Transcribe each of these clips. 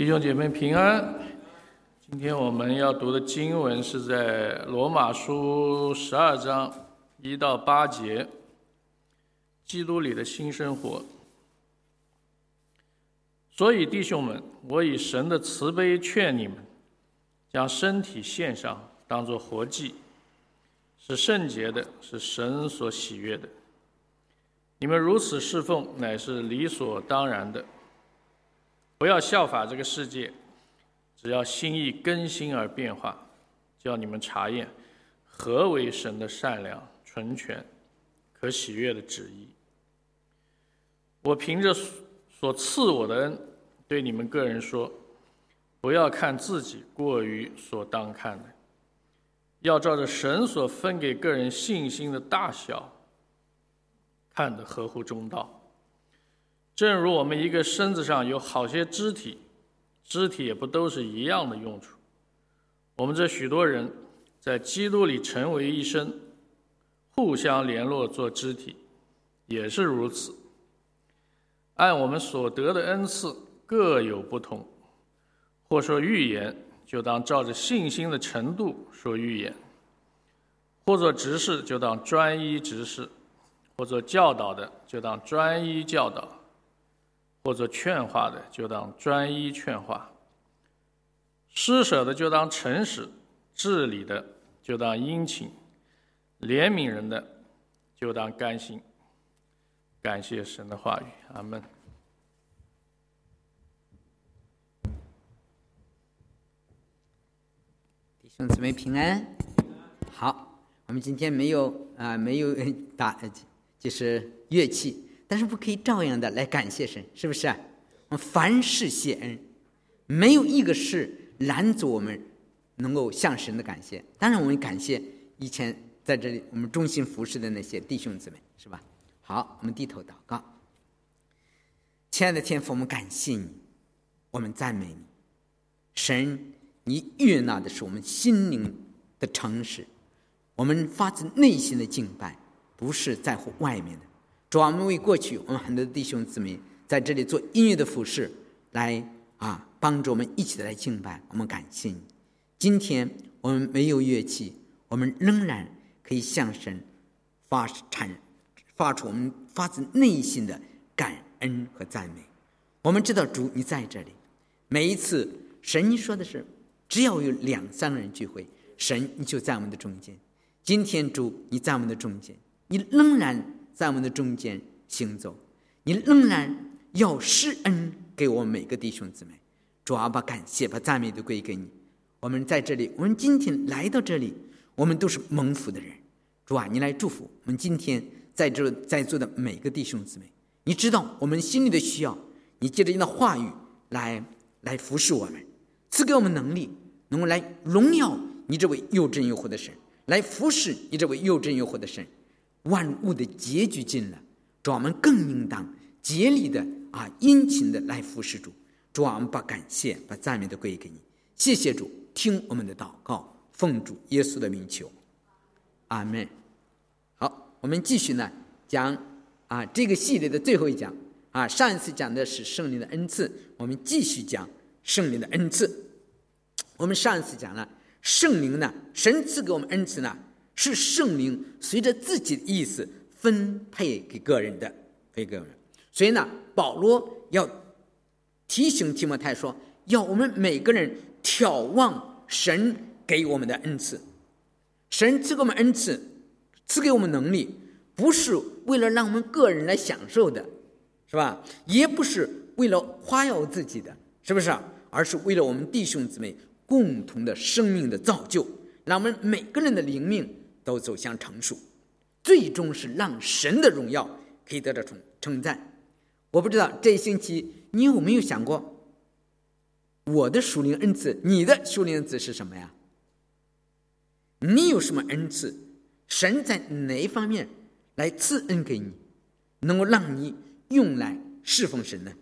弟兄姐妹平安。今天我们要读的经文是在罗马书十二章一到八节，基督里的新生活。所以弟兄们，我以神的慈悲劝你们，将身体献上，当作活祭，是圣洁的，是神所喜悦的。你们如此侍奉，乃是理所当然的。不要效法这个世界，只要心意更新而变化，叫你们查验何为神的善良、纯全、可喜悦的旨意。我凭着所赐我的恩，对你们个人说：不要看自己过于所当看的，要照着神所分给个人信心的大小，看得合乎中道。正如我们一个身子上有好些肢体，肢体也不都是一样的用处。我们这许多人在基督里成为一身，互相联络做肢体，也是如此。按我们所得的恩赐各有不同，或说预言，就当照着信心的程度说预言；或做执事，就当专一执事；或做教导的，就当专一教导。或者劝化的，就当专一劝化；施舍的，就当诚实；治理的，就当殷勤；怜悯人的，就当甘心。感谢神的话语，阿门。弟兄姊妹平安。好，我们今天没有啊，没有打，就是乐器。但是不可以照样的来感谢神，是不是？我们凡事谢恩，没有一个事拦阻我们能够向神的感谢。当然，我们感谢以前在这里我们忠心服侍的那些弟兄姊妹，是吧？好，我们低头祷告。亲爱的天父，我们感谢你，我们赞美你，神，你悦纳的是我们心灵的诚实，我们发自内心的敬拜，不是在乎外面的。专门为过去我们很多弟兄姊妹在这里做音乐的服饰，来啊帮助我们一起来敬拜，我们感谢你。今天我们没有乐器，我们仍然可以向神发产发出我们发自内心的感恩和赞美。我们知道主你在这里，每一次神你说的是，只要有两三个人聚会，神你就在我们的中间。今天主你在我们的中间，你仍然。在我们的中间行走，你仍然要施恩给我们每个弟兄姊妹。主啊，把感谢、把赞美都归给你。我们在这里，我们今天来到这里，我们都是蒙福的人。主啊，你来祝福我们今天在这在座的每个弟兄姊妹。你知道我们心里的需要，你借着你的话语来来服侍我们，赐给我们能力，能够来荣耀你这位又真又活的神，来服侍你这位又真又活的神。万物的结局尽了，主我们更应当竭力的啊殷勤的来服侍主。主我们把感谢、把赞美都归给你。谢谢主，听我们的祷告，奉主耶稣的名求，阿门。好，我们继续呢讲啊这个系列的最后一讲啊。上一次讲的是圣灵的恩赐，我们继续讲圣灵的恩赐。我们上一次讲了圣灵呢，神赐给我们恩赐呢。是圣灵随着自己的意思分配给个人的，给个人。所以呢，保罗要提醒提摩太说，要我们每个人眺望神给我们的恩赐。神赐给我们恩赐，赐给我们能力，不是为了让我们个人来享受的，是吧？也不是为了夸耀自己的，是不是？而是为了我们弟兄姊妹共同的生命的造就，让我们每个人的灵命。都走向成熟，最终是让神的荣耀可以得到称称赞。我不知道这一星期你有没有想过，我的属灵恩赐，你的属灵恩赐是什么呀？你有什么恩赐？神在哪一方面来赐恩给你，能够让你用来侍奉神呢？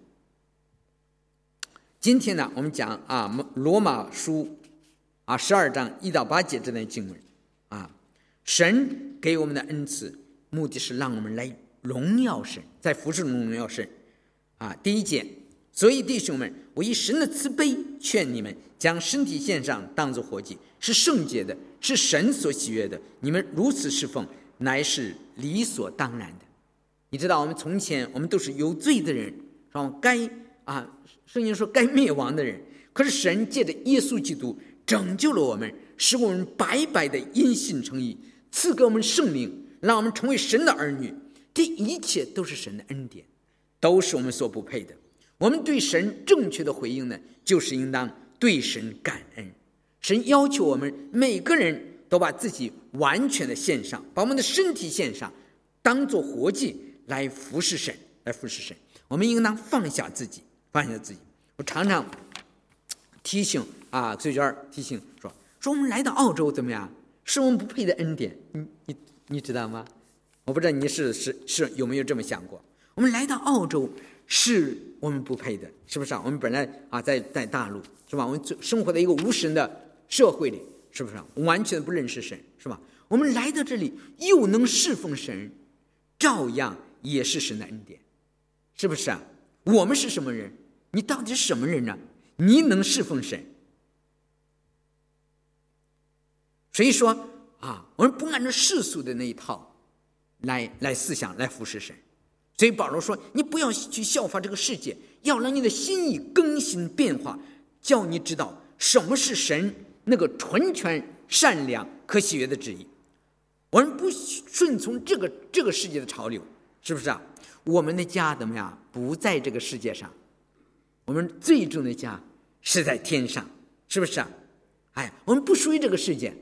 今天呢，我们讲啊，罗马书啊十二章一到八节这段经文。神给我们的恩赐，目的是让我们来荣耀神，在服侍中荣耀神。啊，第一节，所以弟兄们，我以神的慈悲劝你们，将身体献上，当作活祭，是圣洁的，是神所喜悦的。你们如此侍奉，乃是理所当然的。你知道，我们从前我们都是有罪的人，是吧？该啊，圣经说该灭亡的人。可是神借着耶稣基督拯救了我们，使我们白白的因信称义，赐给我们圣灵，让我们成为神的儿女。这一切都是神的恩典，都是我们所不配的。我们对神正确的回应呢，就是应当对神感恩。神要求我们每个人都把自己完全的献上，把我们的身体献上，当做活祭。来服侍神，来服侍神。我们应当放下自己，放下自己。我常常提醒啊，翠娟提醒说：说我们来到澳洲怎么样？是我们不配的恩典。你你你知道吗？我不知道你是是是有没有这么想过？我们来到澳洲是我们不配的，是不是啊？我们本来啊在在大陆是吧？我们生活在一个无神的社会里，是不是？完全不认识神，是吧？我们来到这里又能侍奉神，照样。也是神的恩典，是不是啊？我们是什么人？你到底是什么人呢？你能侍奉神？所以说啊，我们不按照世俗的那一套来来思想来服侍神。所以保罗说：“你不要去效法这个世界，要让你的心意更新变化，叫你知道什么是神那个纯全、善良、可喜悦的旨意。我们不顺从这个这个世界的潮流。”是不是啊？我们的家怎么样？不在这个世界上，我们最终的家是在天上，是不是啊？哎，我们不属于这个世界，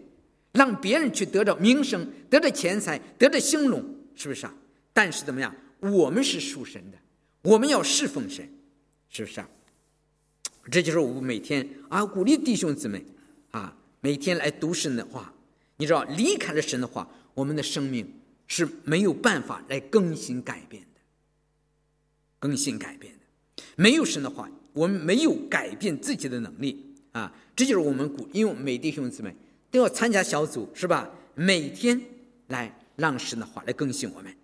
让别人去得着名声，得着钱财，得着兴隆，是不是啊？但是怎么样？我们是属神的，我们要侍奉神，是不是啊？这就是我们每天啊鼓励弟兄姊妹啊每天来读神的话。你知道，离开了神的话，我们的生命。是没有办法来更新改变的，更新改变的，没有神的话，我们没有改变自己的能力啊！这就是我们鼓，因为每弟兄姊妹都要参加小组，是吧？每天来让神的话来更新我们。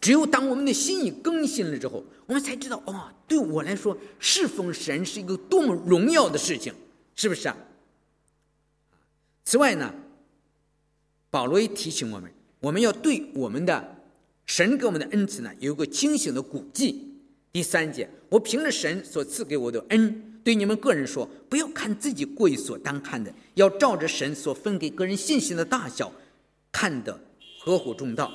只有当我们的心意更新了之后，我们才知道，哦，对我来说，侍奉神是一个多么荣耀的事情，是不是啊？此外呢？保罗也提醒我们，我们要对我们的神给我们的恩赐呢，有一个清醒的估计。第三节，我凭着神所赐给我的恩，对你们个人说，不要看自己过于所当看的，要照着神所分给个人信心的大小，看得合乎中道。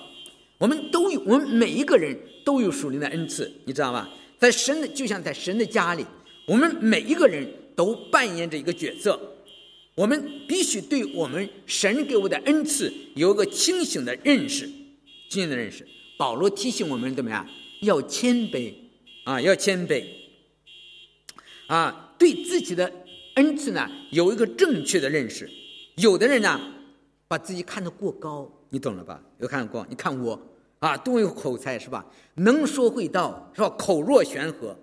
我们都有，我们每一个人都有属灵的恩赐，你知道吗？在神的，就像在神的家里，我们每一个人都扮演着一个角色。我们必须对我们神给我的恩赐有一个清醒的认识，清醒的认识。保罗提醒我们怎么样？要谦卑啊，要谦卑啊，对自己的恩赐呢有一个正确的认识。有的人呢，把自己看得过高，你懂了吧？有看过？你看我啊，多有口才是吧？能说会道是吧？口若悬河，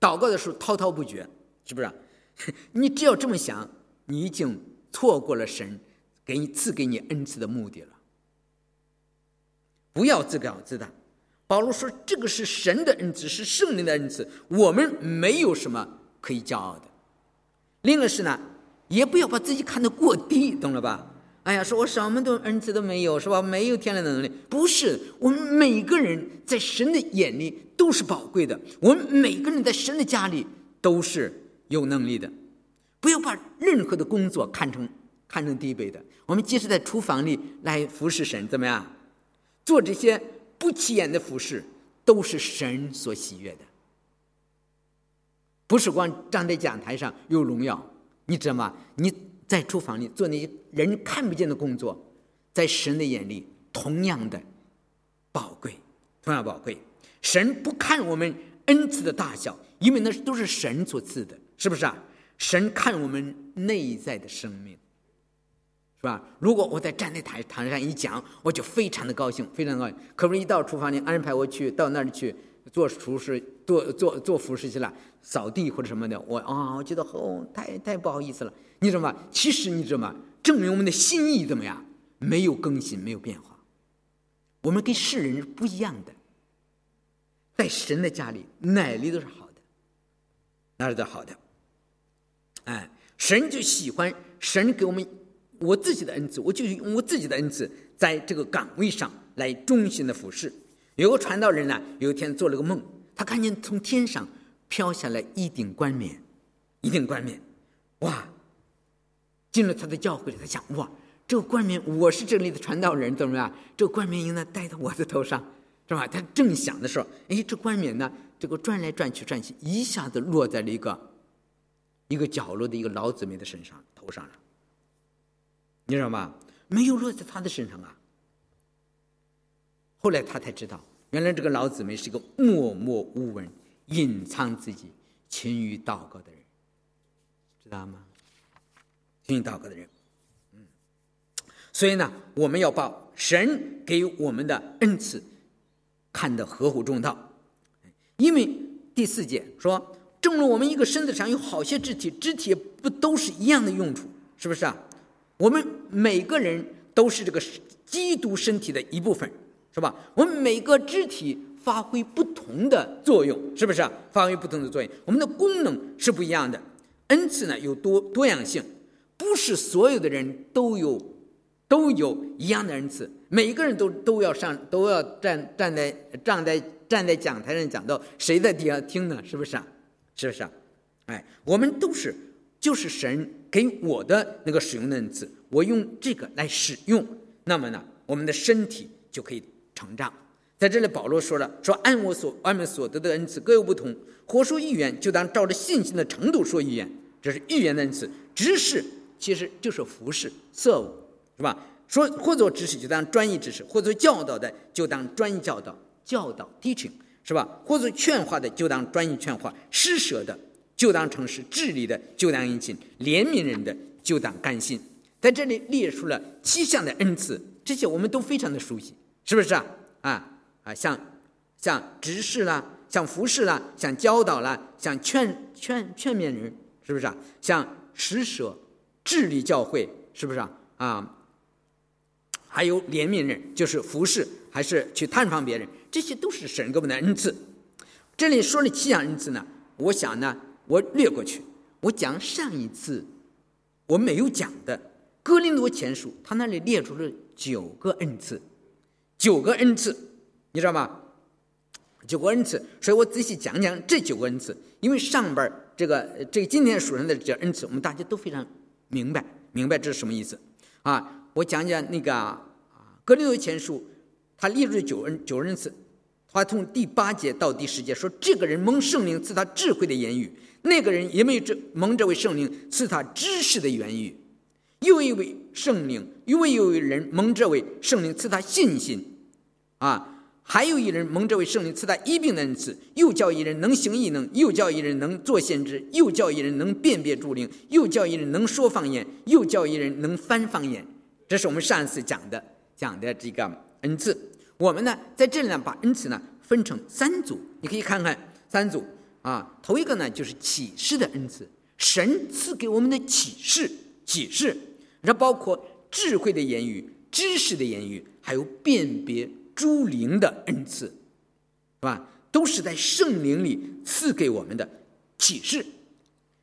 祷告的时候滔滔不绝，是不是？你只要这么想。你已经错过了神给你赐给你恩赐的目的了。不要自高自大。保罗说：“这个是神的恩赐，是圣灵的恩赐，我们没有什么可以骄傲的。另一个是呢，也不要把自己看得过低，懂了吧？哎呀，说我什么都恩赐都没有，是吧？没有天然的能力，不是。我们每个人在神的眼里都是宝贵的，我们每个人在神的家里都是有能力的。”不要把任何的工作看成看成低卑的。我们即使在厨房里来服侍神，怎么样？做这些不起眼的服饰，都是神所喜悦的。不是光站在讲台上有荣耀，你知道吗？你在厨房里做那些人看不见的工作，在神的眼里同样的宝贵，同样宝贵。神不看我们恩赐的大小，因为那都是神所赐的，是不是啊？神看我们内在的生命，是吧？如果我在站在台台上一讲，我就非常的高兴，非常高兴。可不是，一到厨房里安排我去到那儿去做厨师，做做做服饰去了，扫地或者什么的，我啊，我觉得哦，太太不好意思了。你知道吗？其实你知道吗？证明我们的心意怎么样？没有更新，没有变化。我们跟世人是不一样的。在神的家里，哪里都是好的，哪里都好的。哎，神就喜欢神给我们我自己的恩赐，我就用我自己的恩赐，在这个岗位上来忠心的服侍。有个传道人呢，有一天做了个梦，他看见从天上飘下来一顶冠冕，一顶冠冕，哇！进了他的教会里，他想，哇，这个冠冕我是这里的传道人，怎么样？这个冠冕应该戴到我的头上。是吧？他正想的时候，哎，这冠冕呢，这个转来转去转去，一下子落在了一个一个角落的一个老姊妹的身上头上了。你知道吗？没有落在他的身上啊。后来他才知道，原来这个老姊妹是一个默默无闻、隐藏自己、勤于祷告的人，知道吗？勤于祷告的人，嗯。所以呢，我们要把神给我们的恩赐。看得合乎重道，因为第四节说，正如我们一个身子上有好些肢体，肢体不都是一样的用处，是不是啊？我们每个人都是这个基督身体的一部分，是吧？我们每个肢体发挥不同的作用，是不是？发挥不同的作用，我们的功能是不一样的。恩赐呢有多多样性，不是所有的人都有都有一样的恩赐。每个人都都要上，都要站站在站在站在讲台上讲到，谁在底下听呢？是不是啊？是不是啊？哎，我们都是，就是神给我的那个使用的恩赐，我用这个来使用，那么呢，我们的身体就可以成长。在这里，保罗说了，说按我所按们所得的恩赐各有不同，或说预言，就当照着信心的程度说预言，这是预言的恩赐；知识其实就是服饰色物，是吧？说或做知识就当专业知识，或做教导的就当专业教导，教导 teaching 是吧？或做劝化的就当专业劝化，施舍的就当诚实，治理的就当殷勤，怜悯人的就当甘心。在这里列出了七项的恩赐，这些我们都非常的熟悉，是不是啊？啊啊，像像执事啦，像服侍啦，像教导啦，像劝劝劝勉人，是不是啊？像施舍、治理教会，是不是啊？啊。还有怜悯人，就是服侍，还是去探访别人，这些都是神给我们的恩赐。这里说了七项恩赐呢，我想呢，我略过去。我讲上一次我没有讲的《哥林多前书》，他那里列出了九个恩赐，九个恩赐，你知道吗？九个恩赐，所以我仔细讲讲这九个恩赐。因为上边这个这今天书上的这恩赐，我们大家都非常明白，明白这是什么意思啊？我讲讲那个啊，《格林多前书》，他列出九恩九恩赐，他从第八节到第十节说，这个人蒙圣灵赐他智慧的言语，那个人也没有这蒙这位圣灵赐他知识的言语，又一位圣灵，又有一位人蒙这位圣灵赐他信心，啊。还有一人蒙这位圣灵赐他医病的恩赐，又叫一人能行异能，又叫一人能做先知，又叫一人能辨别诸灵，又叫一人能说方言，又叫一人能翻方言。这是我们上一次讲的讲的这个恩赐。我们呢在这里呢把恩赐呢分成三组，你可以看看三组啊。头一个呢就是启示的恩赐，神赐给我们的启示，启示，这包括智慧的言语、知识的言语，还有辨别。诸灵的恩赐，是吧？都是在圣灵里赐给我们的启示，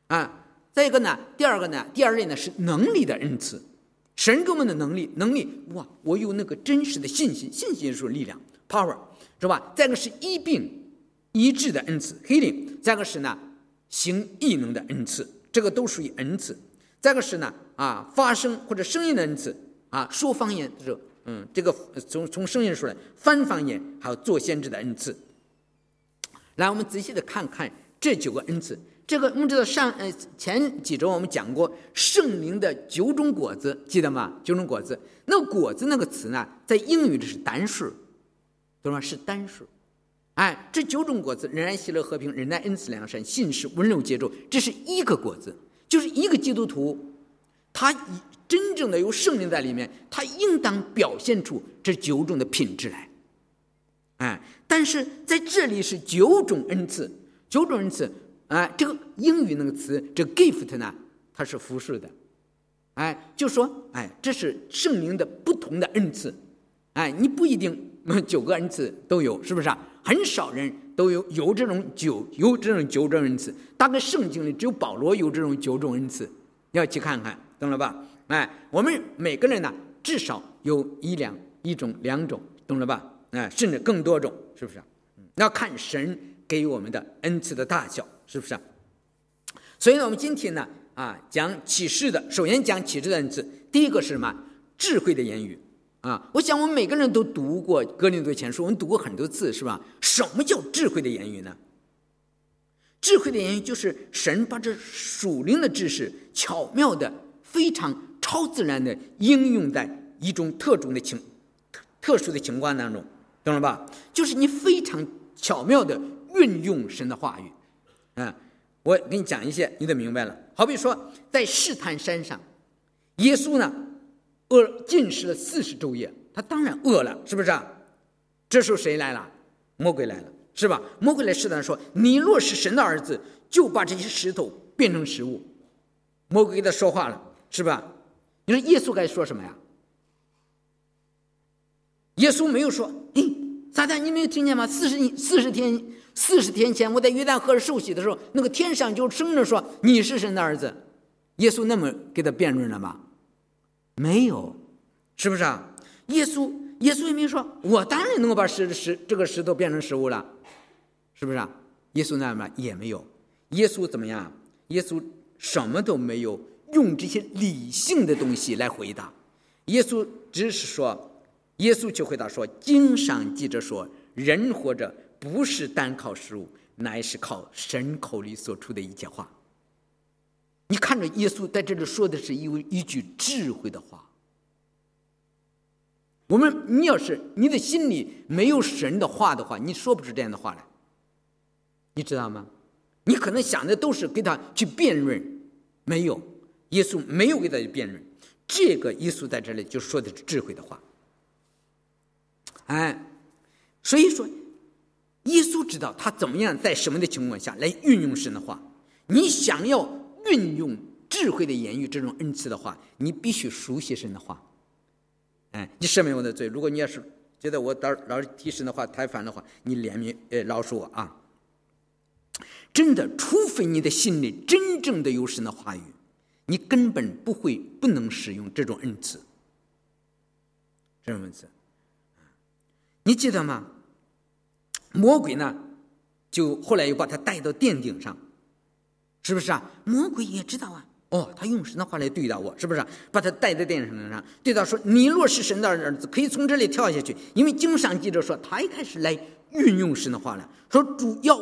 啊。再一个呢，第二个呢，第二类呢是能力的恩赐，神给我们的能力，能力哇，我有那个真实的信心，信心就是力量，power，是吧？再一个是医病医治的恩赐，healing。再一个是呢行异能的恩赐，这个都属于恩赐。再一个是呢啊发声或者声音的恩赐啊，说方言这。嗯，这个从从声音出来翻方言，还有做先知的恩赐。来，我们仔细的看看这九个恩赐。这个我们知道上呃前几周我们讲过圣灵的九种果子，记得吗？九种果子，那果子那个词呢，在英语这是单数，懂吗？是单数。哎，这九种果子仍然喜乐、和平、忍耐、恩慈、良善、信实、温柔、节奏，这是一个果子，就是一个基督徒，他一。真正的有圣灵在里面，他应当表现出这九种的品质来，哎，但是在这里是九种恩赐，九种恩赐，哎，这个英语那个词，这 gift 呢，它是复数的，哎，就说，哎，这是圣灵的不同的恩赐，哎，你不一定 九个恩赐都有，是不是啊？很少人都有有这种九有这种九种恩赐，大概圣经里只有保罗有这种九种恩赐，你要去看看，懂了吧？哎，我们每个人呢，至少有一两一种两种，懂了吧？哎，甚至更多种，是不是？要看神给我们的恩赐的大小，是不是？所以呢，我们今天呢，啊，讲启示的，首先讲启示的恩赐，第一个是什么？智慧的言语。啊，我想我们每个人都读过《格林多前书》，我们读过很多次，是吧？什么叫智慧的言语呢？智慧的言语就是神把这属灵的知识巧妙的、非常超自然的应用在一种特种的情、特殊的情况当中，懂了吧？就是你非常巧妙的运用神的话语。啊，我给你讲一些，你得明白了。好比说，在试探山上，耶稣呢？饿进食了四十昼夜，他当然饿了，是不是？这时候谁来了？魔鬼来了，是吧？魔鬼来试探说：“你若是神的儿子，就把这些石头变成食物。”魔鬼给他说话了，是吧？你说耶稣该说什么呀？耶稣没有说：“诶，撒旦，你没有听见吗？四十四十天四十天前，我在约旦河受洗的时候，那个天上就声着说你是神的儿子。”耶稣那么给他辩论了吗？没有，是不是啊？耶稣，耶稣也没说，我当然能够把石石这个石头变成食物了，是不是啊？耶稣那么也没有，耶稣怎么样？耶稣什么都没有用这些理性的东西来回答，耶稣只是说，耶稣就回答说：“经上记着说，人活着不是单靠食物，乃是靠神口里所出的一切话。”你看着耶稣在这里说的是一一句智慧的话。我们，你要是你的心里没有神的话的话，你说不出这样的话来，你知道吗？你可能想的都是给他去辩论，没有，耶稣没有给他去辩论。这个耶稣在这里就说的是智慧的话。哎，所以说，耶稣知道他怎么样在什么的情况下来运用神的话。你想要。运用智慧的言语这种恩赐的话，你必须熟悉神的话。哎，你赦免我的罪。如果你要是觉得我老老是提神的话太烦的话，你怜悯呃饶恕我啊。真的，除非你的心里真正的有神的话语，你根本不会不能使用这种恩赐。这种恩赐，你记得吗？魔鬼呢，就后来又把他带到殿顶上。是不是啊？魔鬼也知道啊。哦，他用神的话来对待我，是不是？把他带在殿上上，对他说：“你若是神的儿子，可以从这里跳下去。”因为经上记着说，他一开始来运用神的话了，说主要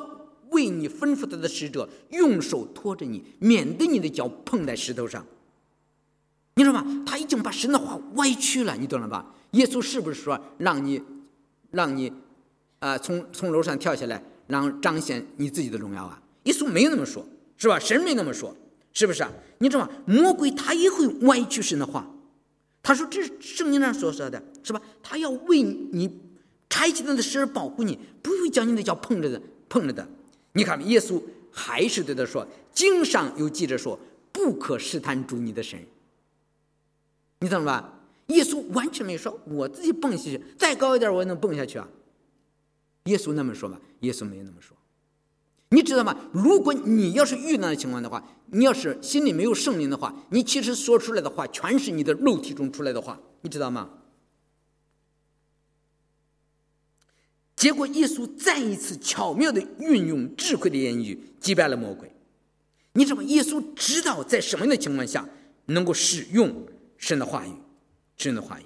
为你吩咐他的使者，用手托着你，免得你的脚碰在石头上。你知道吗？他已经把神的话歪曲了，你懂了吧？耶稣是不是说让你，让你，啊，从从楼上跳下来，让彰显你自己的荣耀啊？耶稣没有那么说。是吧？神没那么说，是不是？你知道吗？魔鬼他也会歪曲神的话。他说：“这是圣经上所说的，是吧？他要为你拆起他的石保护你，不会将你的脚碰着的，碰着的。你看，耶稣还是对他说：‘经上有记着说，不可试探主你的神。’你懂了吧？耶稣完全没说我自己蹦下去，再高一点我也能蹦下去啊。耶稣那么说吗？耶稣没那么说。”你知道吗？如果你要是遇到的情况的话，你要是心里没有圣灵的话，你其实说出来的话全是你的肉体中出来的话，你知道吗？结果耶稣再一次巧妙的运用智慧的言语击败了魔鬼。你知道吗？耶稣知道在什么样的情况下能够使用神的话语，神的话语，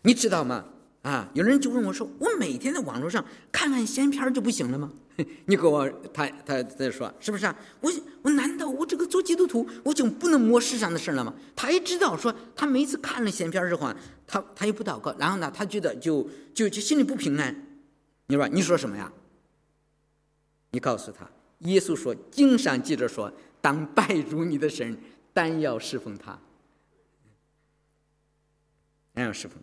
你知道吗？啊，有人就问我说：“我每天在网络上看看闲片就不行了吗？” 你给我，他他在说，是不是啊？我我难道我这个做基督徒，我就不能摸世上的事了吗？他也知道说，他每次看了闲篇之后，他他也不祷告，然后呢，他觉得就就就心里不平安。你说你说什么呀？你告诉他，耶稣说，经上记着说，当拜如你的神，单要侍奉他，单要侍奉。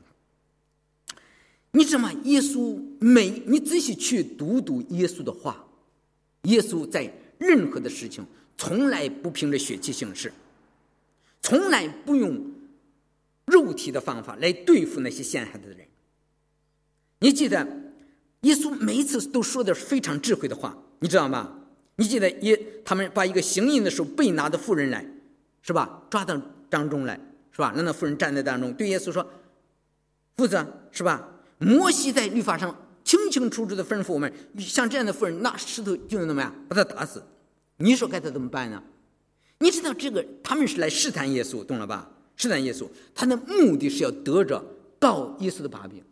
你知道吗？耶稣每你仔细去读读耶稣的话，耶稣在任何的事情从来不凭着血气行事，从来不用肉体的方法来对付那些陷害他的人。你记得耶稣每一次都说的非常智慧的话，你知道吗？你记得耶他们把一个行淫的时候被拿的妇人来，是吧？抓到当中来，是吧？让那妇人站在当中，对耶稣说：“夫子，是吧？摩西在律法上清清楚楚的吩咐我们，像这样的妇人，那石头就能怎么样把他打死？你说该他怎么办呢？你知道这个他们是来试探耶稣，懂了吧？试探耶稣，他的目的是要得着告耶稣的把柄。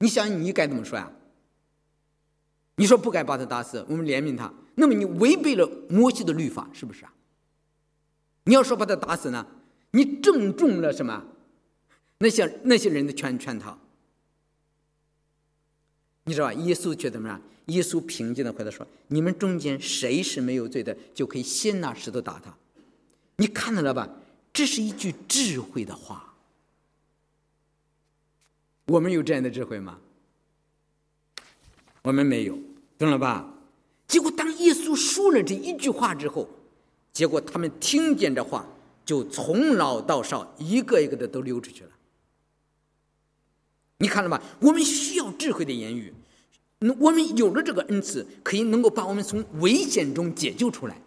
你想你该怎么说呀？你说不该把他打死，我们怜悯他。”那么你违背了摩西的律法，是不是啊？你要说把他打死呢，你正中了什么？那些那些人的圈圈套。你知道吧？耶稣却怎么样？耶稣平静的回答说：“你们中间谁是没有罪的，就可以先拿石头打他。”你看到了吧？这是一句智慧的话。我们有这样的智慧吗？我们没有，懂了吧？结果，当耶稣说了这一句话之后，结果他们听见这话，就从老到少，一个一个的都溜出去了。你看了吧？我们需要智慧的言语，我们有了这个恩赐，可以能够把我们从危险中解救出来，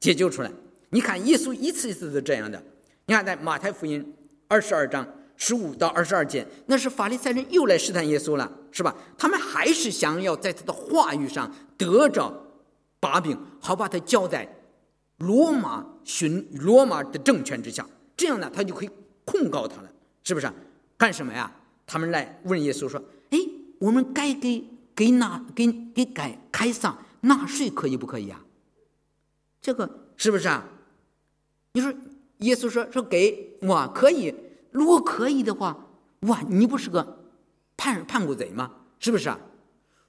解救出来。你看，耶稣一次一次是这样的。你看，在马太福音二十二章。十五到二十二节，那是法利赛人又来试探耶稣了，是吧？他们还是想要在他的话语上得着把柄，好把他交在罗马巡罗马的政权之下，这样呢，他就可以控告他了，是不是？干什么呀？他们来问耶稣说：“哎，我们该给给纳给给改开撒纳税可以不可以啊？这个是不是啊？你说耶稣说说给我可以。”如果可以的话，哇，你不是个叛叛国贼吗？是不是啊？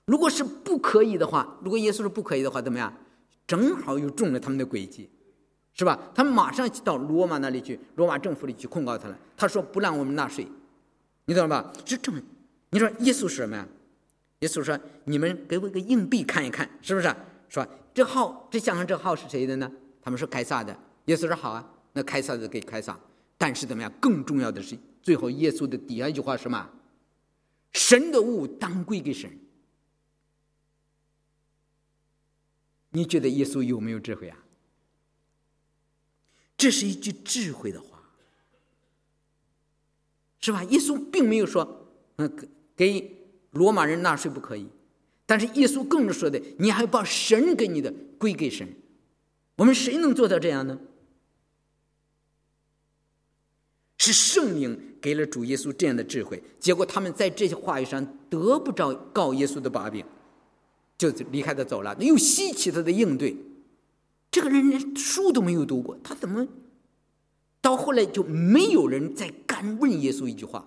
如果是不可以的话，如果耶稣说不可以的话，怎么样？正好又中了他们的诡计，是吧？他们马上到罗马那里去，罗马政府里去控告他了。他说不让我们纳税，你懂了吧？是这么，你说耶稣是什么呀？耶稣说：“你们给我一个硬币看一看，是不是？说这号这想想这号是谁的呢？他们说凯撒的。耶稣说好啊，那凯撒的给凯撒。”但是怎么样？更重要的是，最后耶稣的底下一句话是什么？神的物当归给神。你觉得耶稣有没有智慧啊？这是一句智慧的话，是吧？耶稣并没有说那，嗯，给罗马人纳税不可以。但是耶稣更是说的，你还把神给你的归给神。我们谁能做到这样呢？是圣灵给了主耶稣这样的智慧，结果他们在这些话语上得不着告耶稣的把柄，就离开他走了。又稀奇他的应对，这个人连书都没有读过，他怎么到后来就没有人再敢问耶稣一句话？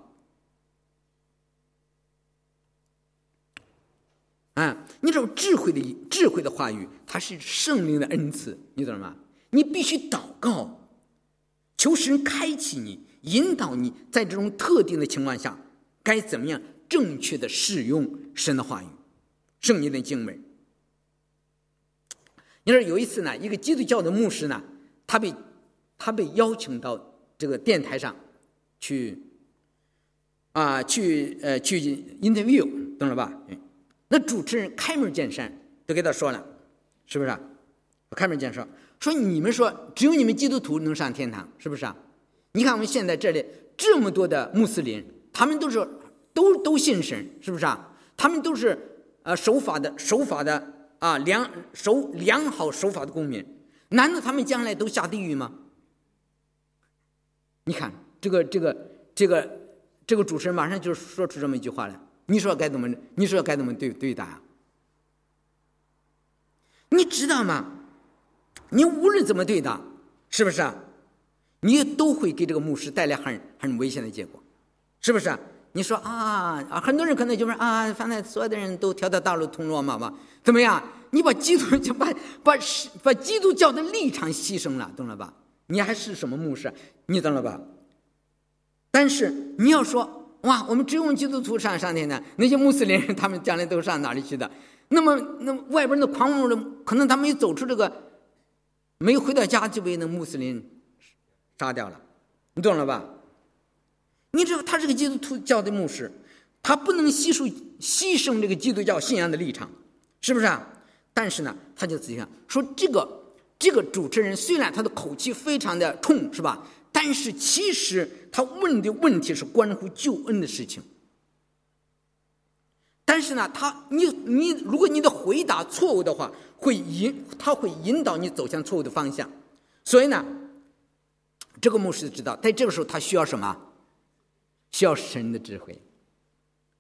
啊，你知道智慧的智慧的话语，它是圣灵的恩赐，你懂了吗？你必须祷告，求神开启你。引导你在这种特定的情况下，该怎么样正确的使用神的话语、圣经的经文。你说有一次呢，一个基督教的牧师呢，他被他被邀请到这个电台上去啊，去呃去 interview，懂了吧？那主持人开门见山都给他说了，是不是？开门见山说：“你们说只有你们基督徒能上天堂，是不是啊？”你看，我们现在这里这么多的穆斯林，他们都是都都信神，是不是啊？他们都是呃守法的，守法的啊良守良好守法的公民，难道他们将来都下地狱吗？你看这个这个这个这个主持人马上就说出这么一句话来，你说该怎么？你说该怎么对对答？你知道吗？你无论怎么对答，是不是？你都会给这个牧师带来很很危险的结果，是不是？你说啊啊，很多人可能就是啊，反正所有的人都条条大路通罗马嘛，怎么样？你把基督就把把把基督教的立场牺牲了，懂了吧？你还是什么牧师？你懂了吧？但是你要说哇，我们只有基督徒上上天的，那些穆斯林他们将来都上哪里去的？那么那外边的狂妄的，可能他没走出这个，没回到家就被那穆斯林。杀掉了，你懂了吧？你知道他是个基督徒教的牧师，他不能牺牲牺牲这个基督教信仰的立场，是不是啊？但是呢，他就仔细看，说这个这个主持人虽然他的口气非常的冲，是吧？但是其实他问的问题是关乎救恩的事情。但是呢，他你你如果你的回答错误的话，会引他会引导你走向错误的方向。所以呢，这个牧师知道，在这个时候他需要什么？需要神的智慧，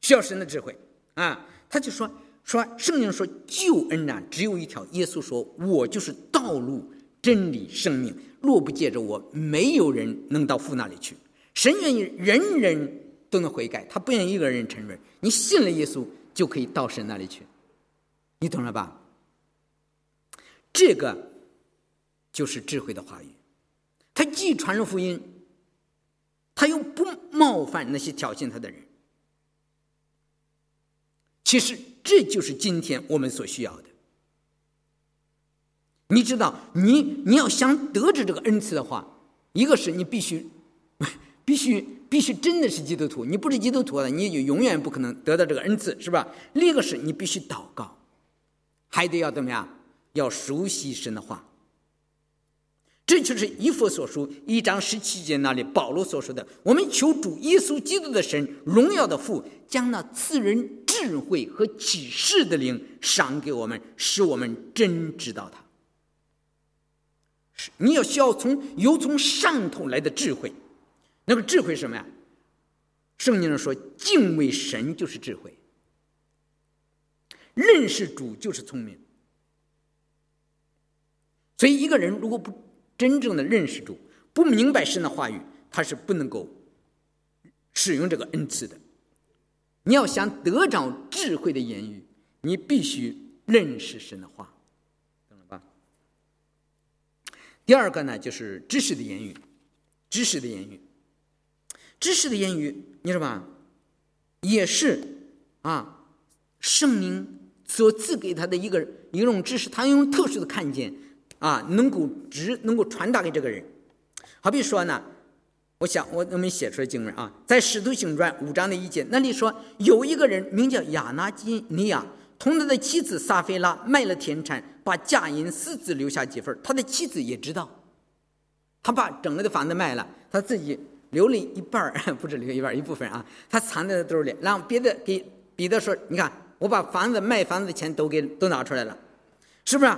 需要神的智慧啊！他就说说圣经说救恩呐，只有一条。耶稣说：“我就是道路、真理、生命。若不借着我，没有人能到父那里去。神愿意人人都能悔改，他不愿意一个人承认。你信了耶稣，就可以到神那里去。你懂了吧？这个就是智慧的话语，他既传了福音。”他又不冒犯那些挑衅他的人。其实这就是今天我们所需要的。你知道，你你要想得知这个恩赐的话，一个是你必须 必须必须真的是基督徒，你不是基督徒的，你就永远不可能得到这个恩赐，是吧？另一个是你必须祷告，还得要怎么样？要熟悉神的话。这就是以弗所书一章十七节那里保罗所说的：“我们求主耶稣基督的神，荣耀的父，将那赐人智慧和启示的灵赏给我们，使我们真知道他。”你要需要从由从上头来的智慧，那个智慧是什么呀？圣经上说，敬畏神就是智慧，认识主就是聪明。所以一个人如果不，真正的认识主，不明白神的话语，他是不能够使用这个恩赐的。你要想得着智慧的言语，你必须认识神的话，懂了吧？第二个呢，就是知识的言语，知识的言语，知识的言语，你知道吧？也是啊，圣灵所赐给他的一个一种知识，他用特殊的看见。啊，能够直能够传达给这个人，好比说呢，我想我我们写出来经文啊，在《使徒行传》五章的一节那里说，有一个人名叫亚拿基尼亚，同他的妻子撒菲拉卖了田产，把嫁银私自留下几份他的妻子也知道，他把整个的房子卖了，他自己留了一半，不止留一半一部分啊，他藏在兜里，让别的给彼得说，你看我把房子卖房子的钱都给都拿出来了，是不是？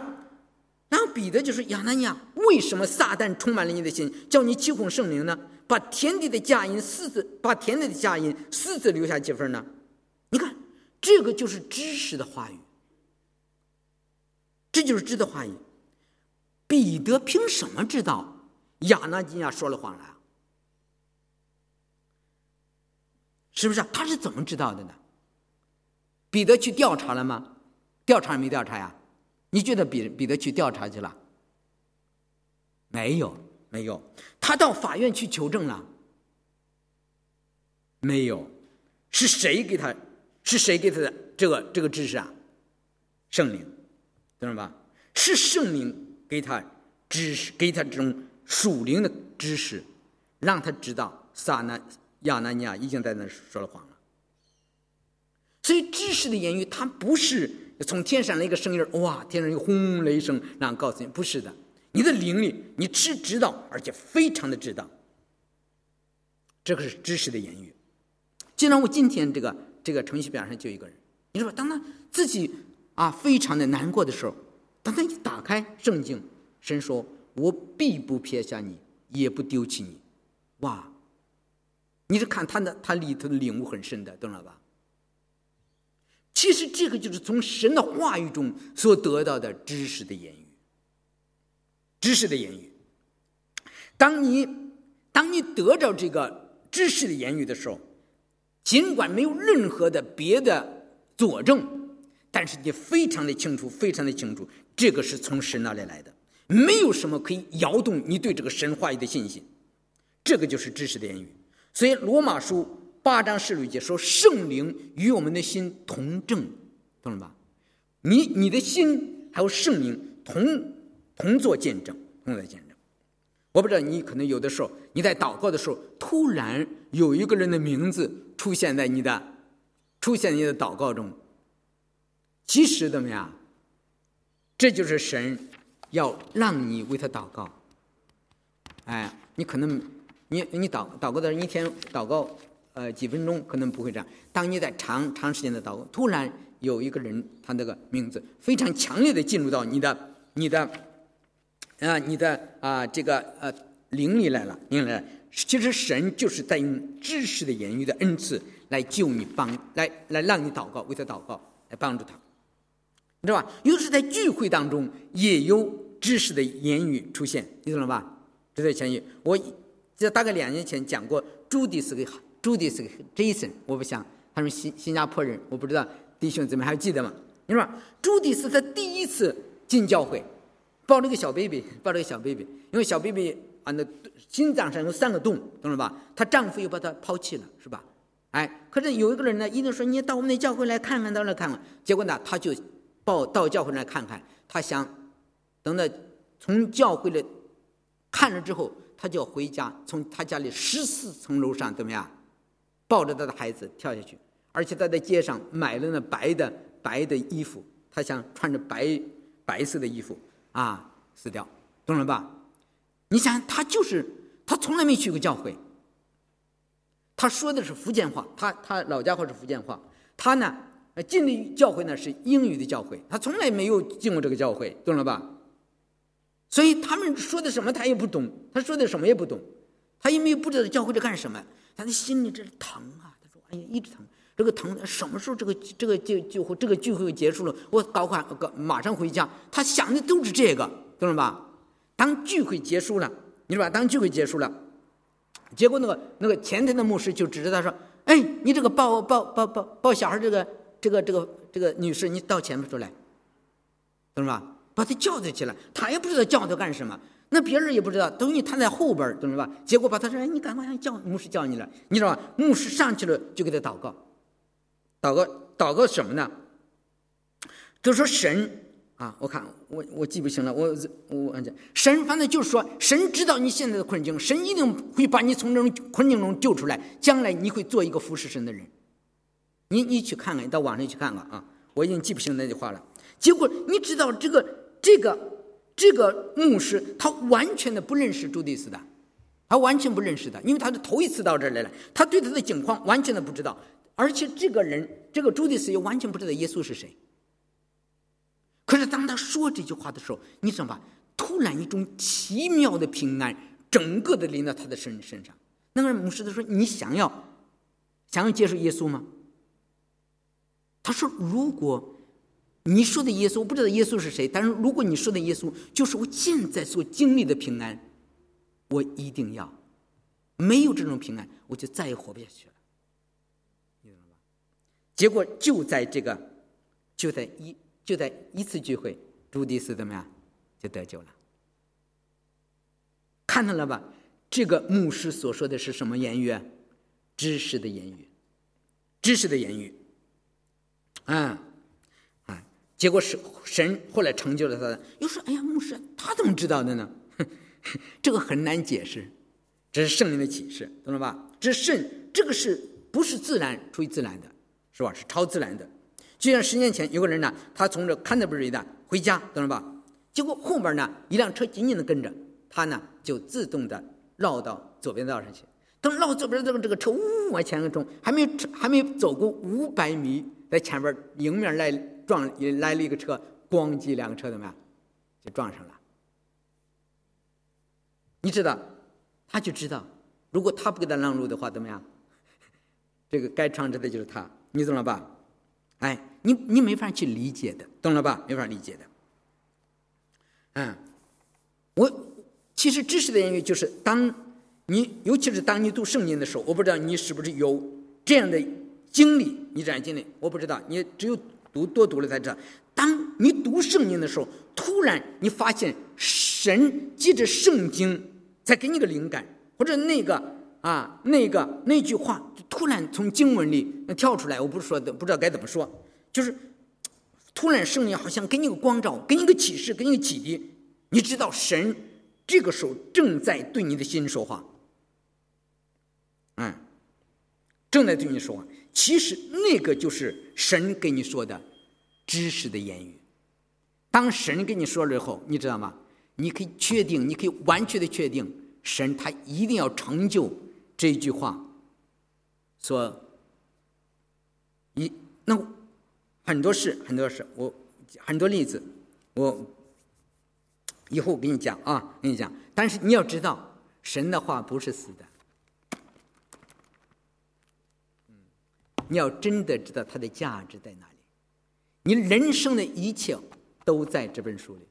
然后彼得就说：“亚拿尼亚，为什么撒旦充满了你的心，叫你起哄圣灵呢？把田地的嫁银私自把田地的嫁银私自留下几份呢？你看，这个就是知识的话语，这就是知的话语。彼得凭什么知道亚拿尼亚说了谎了？是不是？他是怎么知道的呢？彼得去调查了吗？调查没调查呀？”你觉得彼彼得去调查去了？没有，没有。他到法院去求证了？没有。是谁给他？是谁给他的这个这个知识啊？圣灵，懂了吧？是圣灵给他知识，给他这种属灵的知识，让他知道撒那亚拿尼亚已经在那说了谎了。所以知识的言语，它不是。从天上来一个声音哇！天上一个轰雷声，然后告诉你，不是的，你的灵里，你知知道，而且非常的知道，这个是知识的言语。就像我今天这个这个程序表上就一个人，你说，当他自己啊非常的难过的时候，当他一打开圣经，神说：“我必不撇下你，也不丢弃你。”哇！你是看他的，他里头的领悟很深的，懂了吧？其实这个就是从神的话语中所得到的知识的言语，知识的言语。当你当你得着这个知识的言语的时候，尽管没有任何的别的佐证，但是你非常的清楚，非常的清楚，这个是从神那里来的，没有什么可以摇动你对这个神话语的信心。这个就是知识的言语。所以罗马书。八章十六节说：“圣灵与我们的心同正，懂了吧？你你的心还有圣灵同同做见证，同作见证。我不知道你可能有的时候你在祷告的时候，突然有一个人的名字出现在你的出现在你的祷告中。其实怎么样？这就是神要让你为他祷告。哎，你可能你你祷祷告的一天祷告呃几分钟可能不会这样。当你在长长时间的祷告，突然有一个人他那个名字非常强烈的进入到你的你的啊你的啊这个呃灵里来了，灵里来了。其实神就是在用知识的言语的恩赐来救你帮来来让你祷告为他祷告来帮助他。你知道吧？尤其是在聚会当中也有知识的言语出现，你懂了吧？知识的言语，我这大概两年前讲过，朱迪是个朱迪是个 Jason，我不想他是新新加坡人，我不知道弟兄姊妹还记得吗？你说朱迪是他第一次进教会，抱着个小 baby，抱着个小 baby，因为小 baby 啊那心脏上有三个洞，懂了吧？她丈夫又把她抛弃了，是吧？哎，可是有一个人呢，一定说你到我们的教会来看看，到那看看，结果呢，他就。抱到教会来看看，他想等到从教会里看了之后，他就回家，从他家里十四层楼上怎么样，抱着他的孩子跳下去，而且他在街上买了那白的白的衣服，他想穿着白白色的衣服啊死掉，懂了吧？你想他就是他从来没去过教会，他说的是福建话，他他老家伙是福建话，他呢。进的教会呢是英语的教会，他从来没有进过这个教会，懂了吧？所以他们说的什么他也不懂，他说的什么也不懂，他因为不知道教会是干什么，他的心里这是疼啊！他说：“哎呀，一直疼，这个疼，什么时候这个这个就就这个聚会结束了，我搞快搞马上回家。”他想的都是这个，懂了吧？当聚会结束了，你说吧？当聚会结束了，结果那个那个前台的牧师就指着他说：“哎，你这个抱抱抱抱抱小孩这个。”这个这个这个女士，你到前面出来，懂了吧？把他叫他去了，他也不知道叫他干什么，那别人也不知道，等于他在后边，懂了吧？结果把他说：“哎，你赶快叫牧师叫你了，你知道吧？”牧师上去了，就给他祷告，祷告祷告什么呢？就说神啊，我看我我记不清了，我我神反正就是说，神知道你现在的困境，神一定会把你从这种困境中救出来，将来你会做一个服侍神的人。你你去看看，你到网上去看看啊！我已经记不清那句话了。结果你知道这个这个这个牧师，他完全的不认识朱迪斯的，他完全不认识的，因为他是头一次到这儿来了，他对他的境况完全的不知道。而且这个人，这个朱迪斯也完全不知道耶稣是谁。可是当他说这句话的时候，你知道吧？突然一种奇妙的平安，整个的临到他的身身上。那个牧师他说：“你想要想要接受耶稣吗？”他说：“如果你说的耶稣，我不知道耶稣是谁，但是如果你说的耶稣就是我现在所经历的平安，我一定要。没有这种平安，我就再也活不下去了。结果就在这个，就在一就在一次聚会，朱迪斯怎么样就得救了？看到了吧？这个牧师所说的是什么言语？知识的言语，知识的言语。”啊，啊！结果是神后来成就了他的。又说：“哎呀，牧师，他怎么知道的呢？这个很难解释，这是圣灵的启示，懂了吧？这圣，这个是不是自然出于自然的，是吧？是超自然的。就像十年前有个人呢，他从这坎特伯瑞的回家，懂了吧？结果后边呢一辆车紧紧的跟着他呢，就自动的绕到左边道上去。等绕左边这个这个车呜往前冲，还没有还没有走过五百米。”在前边迎面来撞也来了一个车，咣叽，两个车怎么样？就撞上了。你知道，他就知道，如果他不给他让路的话，怎么样？这个该创制的就是他，你懂了吧？哎，你你没法去理解的，懂了吧？没法理解的。嗯，我其实知识的原因就是，当你尤其是当你读圣经的时候，我不知道你是不是有这样的。经历，你这样经历，我不知道，你只有读多读了才知道。当你读圣经的时候，突然你发现神借着圣经在给你个灵感，或者那个啊那个那句话就突然从经文里跳出来，我不是说的，不知道该怎么说，就是突然圣灵好像给你个光照，给你个启示，给你个启迪，你知道神这个时候正在对你的心说话，嗯。正在对你说话。其实那个就是神给你说的知识的言语。当神跟你说了以后，你知道吗？你可以确定，你可以完全的确定，神他一定要成就这一句话。说一那很多事，很多事，我很多例子，我以后给你讲啊，跟你讲。但是你要知道，神的话不是死的。你要真的知道它的价值在哪里，你人生的一切都在这本书里，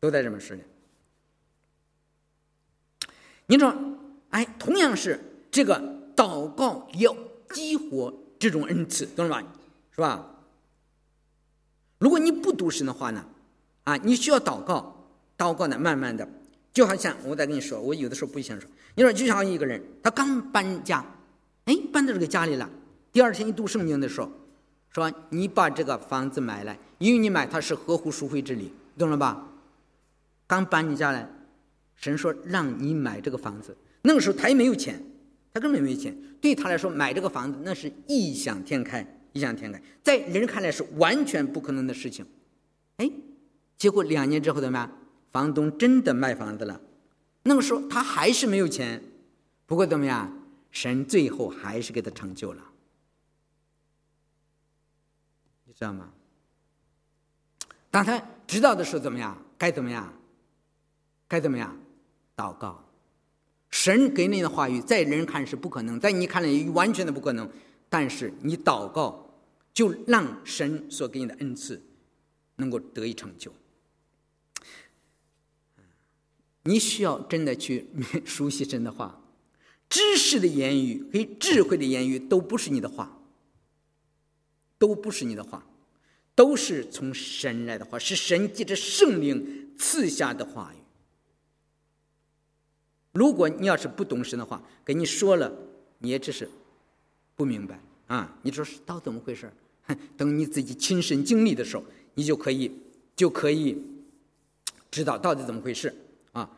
都在这本书里。你说，哎，同样是这个祷告要激活这种恩赐，懂了吧？是吧？如果你不读神的话呢，啊，你需要祷告，祷告呢，慢慢的，就好像我再跟你说，我有的时候不想说，你说就像一个人，他刚搬家。哎，搬到这个家里了。第二天一读圣经的时候，说你把这个房子买来，因为你买它是合乎赎回之理，懂了吧？刚搬进家来，神说让你买这个房子。那个时候他也没有钱，他根本没钱。对他来说，买这个房子那是异想天开，异想天开，在人看来是完全不可能的事情。哎，结果两年之后怎么样？房东真的卖房子了。那个时候他还是没有钱，不过怎么样？神最后还是给他成就了，你知道吗？当他知道的时候怎么样？该怎么样？该怎么样？祷告。神给你的话语，在人看是不可能，在你看来完全的不可能。但是你祷告，就让神所给你的恩赐能够得以成就。你需要真的去熟悉神的话。知识的言语和智慧的言语都不是你的话，都不是你的话，都是从神来的话，是神借着圣灵赐下的话语。如果你要是不懂神的话，跟你说了，你也只是不明白啊！你说是到怎么回事？等你自己亲身经历的时候，你就可以就可以知道到底怎么回事啊！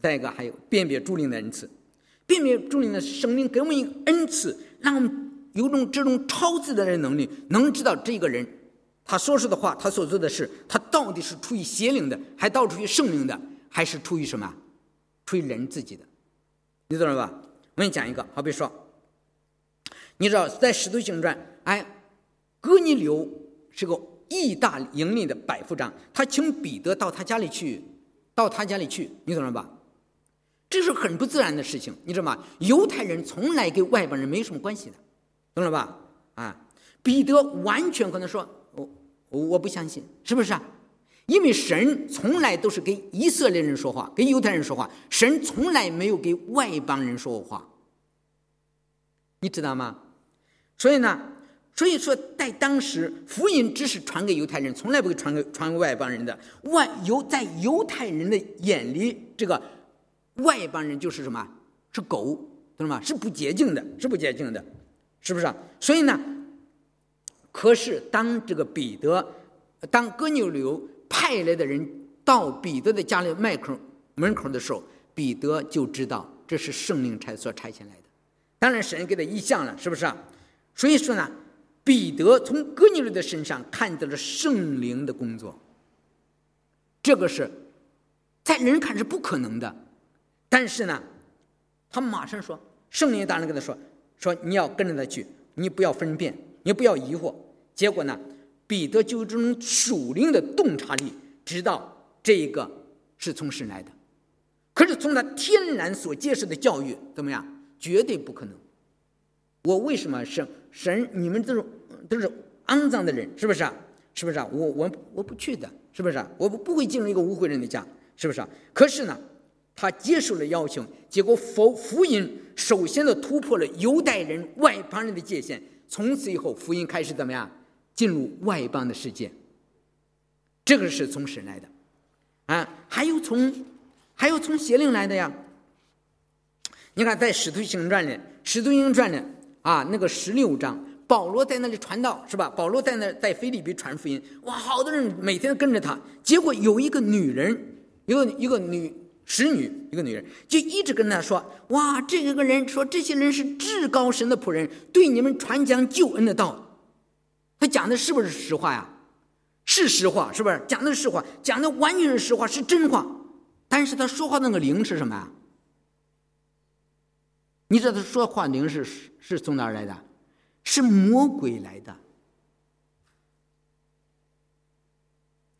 再一个，还有辨别诸灵的恩赐。辨别主灵的生命给我们一个恩赐，让我们有种这种超自然的能力，能知道这个人他说出的话，他所做的事，他到底是出于邪灵的，还到出于圣灵的，还是出于什么？出于人自己的？你懂了吧？我给你讲一个，好比说，你知道在《使徒行传》，哎，哥尼流是个意大利盈利的百夫长，他请彼得到他家里去，到他家里去，你懂了吧？这是很不自然的事情，你知道吗？犹太人从来跟外邦人没什么关系的，懂了吧？啊，彼得完全可能说，我我不相信，是不是啊？因为神从来都是跟以色列人说话，跟犹太人说话，神从来没有给外邦人说过话，你知道吗？所以呢，所以说在当时，福音只是传给犹太人，从来不会传给传给外邦人的。外犹在犹太人的眼里，这个。外邦人就是什么？是狗，懂吗？是不洁净的，是不洁净的，是不是？所以呢，可是当这个彼得，当哥尼流派来的人到彼得的家里麦口门口的时候，彼得就知道这是圣灵差所差遣来的。当然，神给他意象了，是不是？所以说呢，彼得从哥尼流的身上看到了圣灵的工作。这个是在人看是不可能的。但是呢，他马上说：“圣灵大人跟他说，说你要跟着他去，你不要分辨，你不要疑惑。”结果呢，彼得就这种属灵的洞察力，知道这一个是从神来的。可是从他天然所接受的教育怎么样，绝对不可能。我为什么神神？你们这种都是肮脏的人，是不是啊？是不是啊？我我我不去的，是不是啊？我不不会进入一个污秽人的家，是不是啊？可是呢？他接受了邀请，结果福福音首先的突破了犹太人、外邦人的界限。从此以后，福音开始怎么样？进入外邦的世界。这个是从神来的，啊，还有从，还有从邪灵来的呀。你看，在《使徒行传》里，《使徒行传》里啊，那个十六章，保罗在那里传道，是吧？保罗在那在菲律宾传福音，哇，好多人每天跟着他。结果有一个女人，一个一个女。使女，一个女人，就一直跟他说：“哇，这个人说这些人是至高神的仆人，对你们传讲救恩的道。”他讲的是不是实话呀？是实话，是不是讲的是实话？讲的完全是实话，是真话。但是他说话那个灵是什么呀？你知道他说话灵是是从哪儿来的？是魔鬼来的。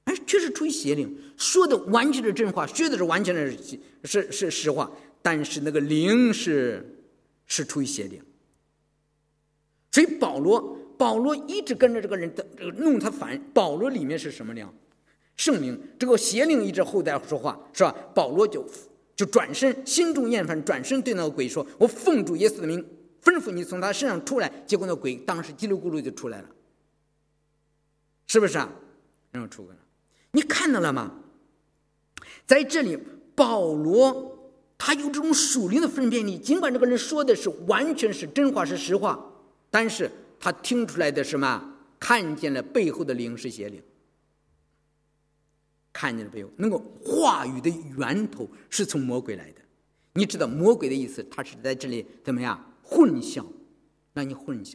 哎，确实出于邪灵，说的完全是真话，说的是完全是是是实话，但是那个灵是是出于邪灵。所以保罗保罗一直跟着这个人的这个弄他烦。保罗里面是什么灵？圣灵。这个邪灵一直后代说话是吧？保罗就就转身，心中厌烦，转身对那个鬼说：“我奉主耶稣的名吩咐你从他身上出来。”结果那鬼当时叽里咕噜就出来了，是不是啊？然后出来了。你看到了吗？在这里，保罗他有这种属灵的分辨力。尽管这个人说的是完全是真话是实话，但是他听出来的什么？看见了背后的灵是邪灵，看见了背后那个话语的源头是从魔鬼来的。你知道魔鬼的意思？他是在这里怎么样混淆，让你混淆。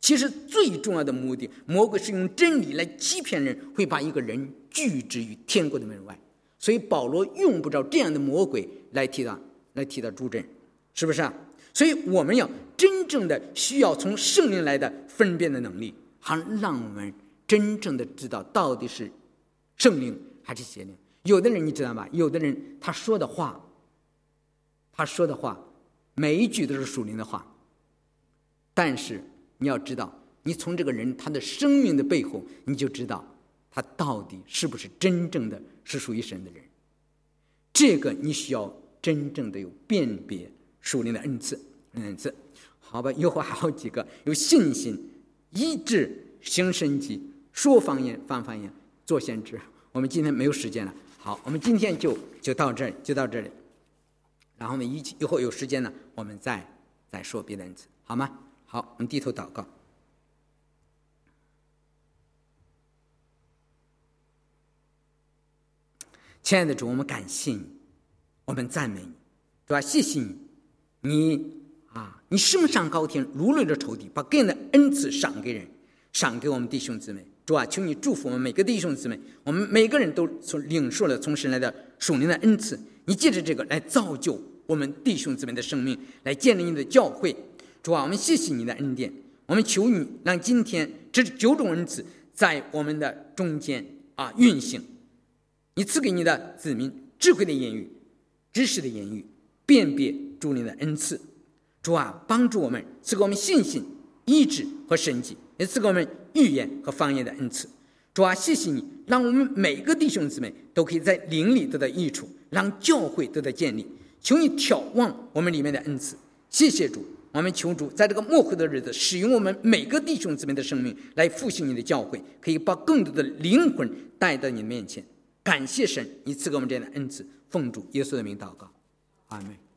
其实最重要的目的，魔鬼是用真理来欺骗人，会把一个人拒之于天国的门外。所以保罗用不着这样的魔鬼来替他来替他助阵，是不是？所以我们要真正的需要从圣灵来的分辨的能力，好让我们真正的知道到底是圣灵还是邪灵。有的人你知道吧？有的人他说的话，他说的话每一句都是属灵的话，但是。你要知道，你从这个人他的生命的背后，你就知道他到底是不是真正的是属于神的人。这个你需要真正的有辨别属灵的恩赐，恩赐。好吧，以后还有几个有信心、医治、行神迹、说方言、放方言、做先知。我们今天没有时间了，好，我们今天就就到这里，就到这里。然后呢，一起以后有时间呢，我们再再说别的恩赐，好吗？好，我们低头祷告。亲爱的主，我们感谢你，我们赞美你，对吧？谢谢你，你啊，你升上高天，如雷的仇敌，把各样的恩赐赏给人，赏给我们弟兄姊妹。主啊，求你祝福我们每个弟兄姊妹，我们每个人都从领受了从神来的属灵的恩赐。你借着这个来造就我们弟兄姊妹的生命，来建立你的教会。主啊，我们谢谢你的恩典，我们求你让今天这九种恩赐在我们的中间啊运行。你赐给你的子民智慧的言语、知识的言语、辨别主你的恩赐。主啊，帮助我们，赐给我们信心、意志和神迹，也赐给我们预言和方言的恩赐。主啊，谢谢你，让我们每个弟兄姊妹都可以在灵里得到益处，让教会得到建立。求你眺望我们里面的恩赐。谢谢主。我们求主在这个末后的日子，使用我们每个弟兄姊妹的生命来复兴你的教会，可以把更多的灵魂带到你的面前。感谢神，你赐给我们这样的恩赐。奉主耶稣的名祷告，阿门。